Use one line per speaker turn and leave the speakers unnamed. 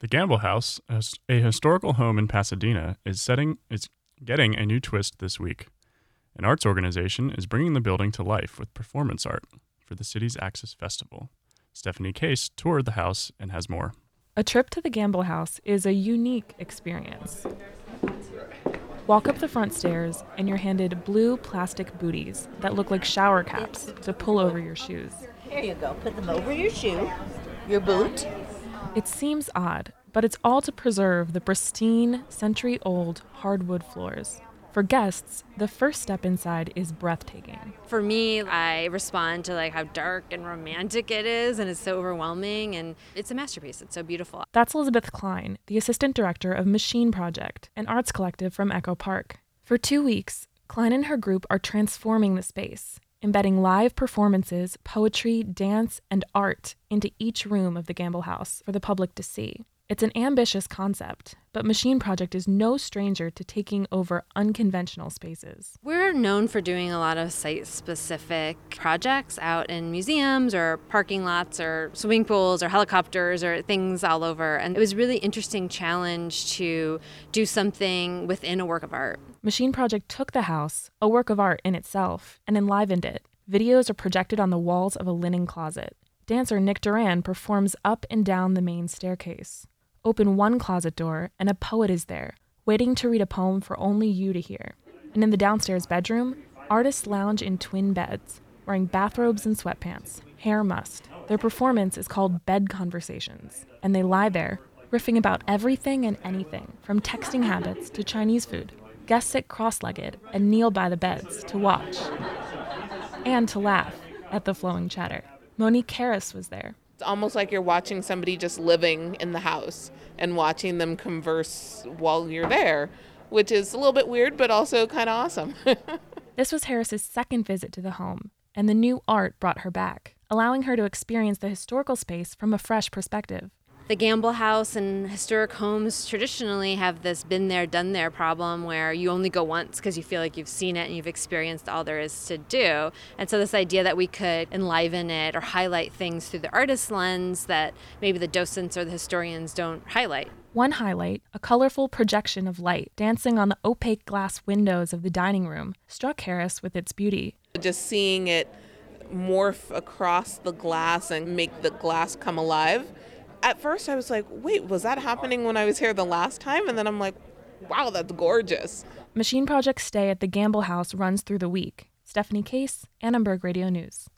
The Gamble House, a historical home in Pasadena, is setting is getting a new twist this week. An arts organization is bringing the building to life with performance art for the city's Axis Festival. Stephanie Case toured the house and has more.
A trip to the Gamble House is a unique experience. Walk up the front stairs, and you're handed blue plastic booties that look like shower caps to pull over your shoes.
Here you go. Put them over your shoe, your boot.
It seems odd, but it's all to preserve the pristine, century old hardwood floors. For guests, the first step inside is breathtaking.
For me, I respond to like how dark and romantic it is and it's so overwhelming and it's a masterpiece. It's so beautiful.
That's Elizabeth Klein, the assistant director of Machine Project, an arts collective from Echo Park. For two weeks, Klein and her group are transforming the space, embedding live performances, poetry, dance, and art into each room of the Gamble House for the public to see. It's an ambitious concept, but Machine Project is no stranger to taking over unconventional spaces.
We're known for doing a lot of site specific projects out in museums or parking lots or swimming pools or helicopters or things all over. And it was really interesting challenge to do something within a work of art.
Machine Project took the house, a work of art in itself, and enlivened it. Videos are projected on the walls of a linen closet. Dancer Nick Duran performs up and down the main staircase. Open one closet door, and a poet is there, waiting to read a poem for only you to hear. And in the downstairs bedroom, artists lounge in twin beds, wearing bathrobes and sweatpants, hair mussed. Their performance is called Bed Conversations, and they lie there, riffing about everything and anything, from texting habits to Chinese food. Guests sit cross legged and kneel by the beds to watch and to laugh at the flowing chatter. Monique Harris was there.
It's almost like you're watching somebody just living in the house and watching them converse while you're there, which is a little bit weird, but also kind of awesome.
This was Harris's second visit to the home, and the new art brought her back, allowing her to experience the historical space from a fresh perspective.
The Gamble House and historic homes traditionally have this been there, done there problem where you only go once because you feel like you've seen it and you've experienced all there is to do. And so, this idea that we could enliven it or highlight things through the artist's lens that maybe the docents or the historians don't highlight.
One highlight, a colorful projection of light dancing on the opaque glass windows of the dining room, struck Harris with its beauty.
just seeing it morph across the glass and make the glass come alive. At first, I was like, wait, was that happening when I was here the last time? And then I'm like, wow, that's gorgeous.
Machine Project's stay at the Gamble House runs through the week. Stephanie Case, Annenberg Radio News.